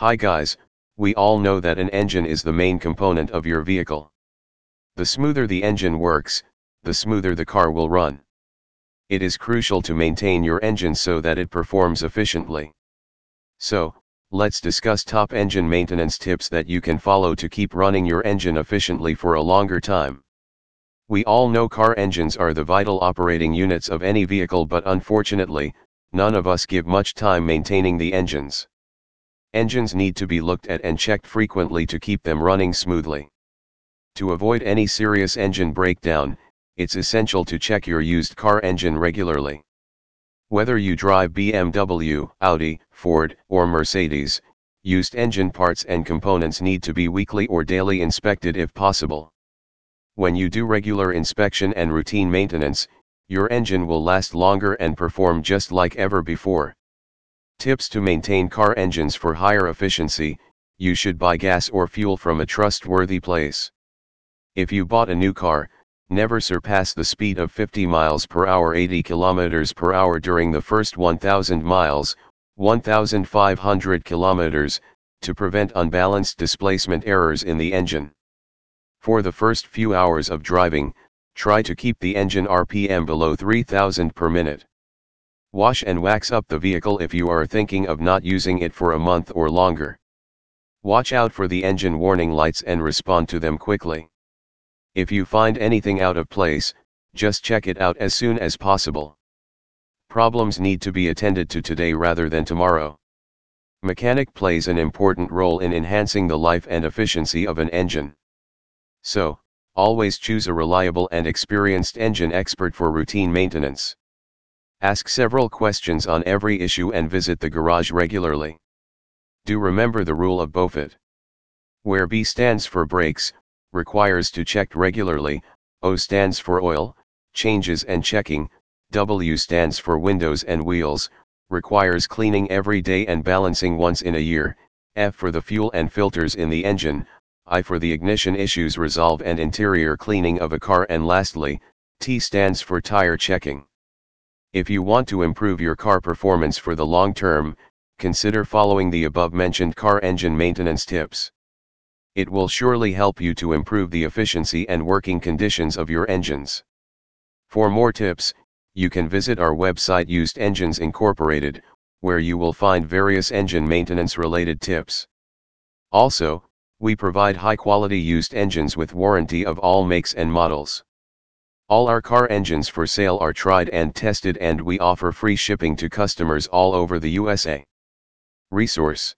Hi guys, we all know that an engine is the main component of your vehicle. The smoother the engine works, the smoother the car will run. It is crucial to maintain your engine so that it performs efficiently. So, let's discuss top engine maintenance tips that you can follow to keep running your engine efficiently for a longer time. We all know car engines are the vital operating units of any vehicle but unfortunately, none of us give much time maintaining the engines. Engines need to be looked at and checked frequently to keep them running smoothly. To avoid any serious engine breakdown, it's essential to check your used car engine regularly. Whether you drive BMW, Audi, Ford, or Mercedes, used engine parts and components need to be weekly or daily inspected if possible. When you do regular inspection and routine maintenance, your engine will last longer and perform just like ever before. Tips to maintain car engines for higher efficiency, you should buy gas or fuel from a trustworthy place. If you bought a new car, never surpass the speed of 50 miles per hour 80 kilometers per hour during the first 1000 miles, 1500 kilometers, to prevent unbalanced displacement errors in the engine. For the first few hours of driving, try to keep the engine RPM below 3000 per minute. Wash and wax up the vehicle if you are thinking of not using it for a month or longer. Watch out for the engine warning lights and respond to them quickly. If you find anything out of place, just check it out as soon as possible. Problems need to be attended to today rather than tomorrow. Mechanic plays an important role in enhancing the life and efficiency of an engine. So, always choose a reliable and experienced engine expert for routine maintenance. Ask several questions on every issue and visit the garage regularly. Do remember the rule of BOWFIT. Where B stands for brakes, requires to check regularly, O stands for oil, changes and checking, W stands for windows and wheels, requires cleaning every day and balancing once in a year, F for the fuel and filters in the engine, I for the ignition issues resolve and interior cleaning of a car and lastly, T stands for tire checking. If you want to improve your car performance for the long term, consider following the above mentioned car engine maintenance tips. It will surely help you to improve the efficiency and working conditions of your engines. For more tips, you can visit our website Used Engines Incorporated, where you will find various engine maintenance related tips. Also, we provide high quality used engines with warranty of all makes and models. All our car engines for sale are tried and tested and we offer free shipping to customers all over the USA. Resource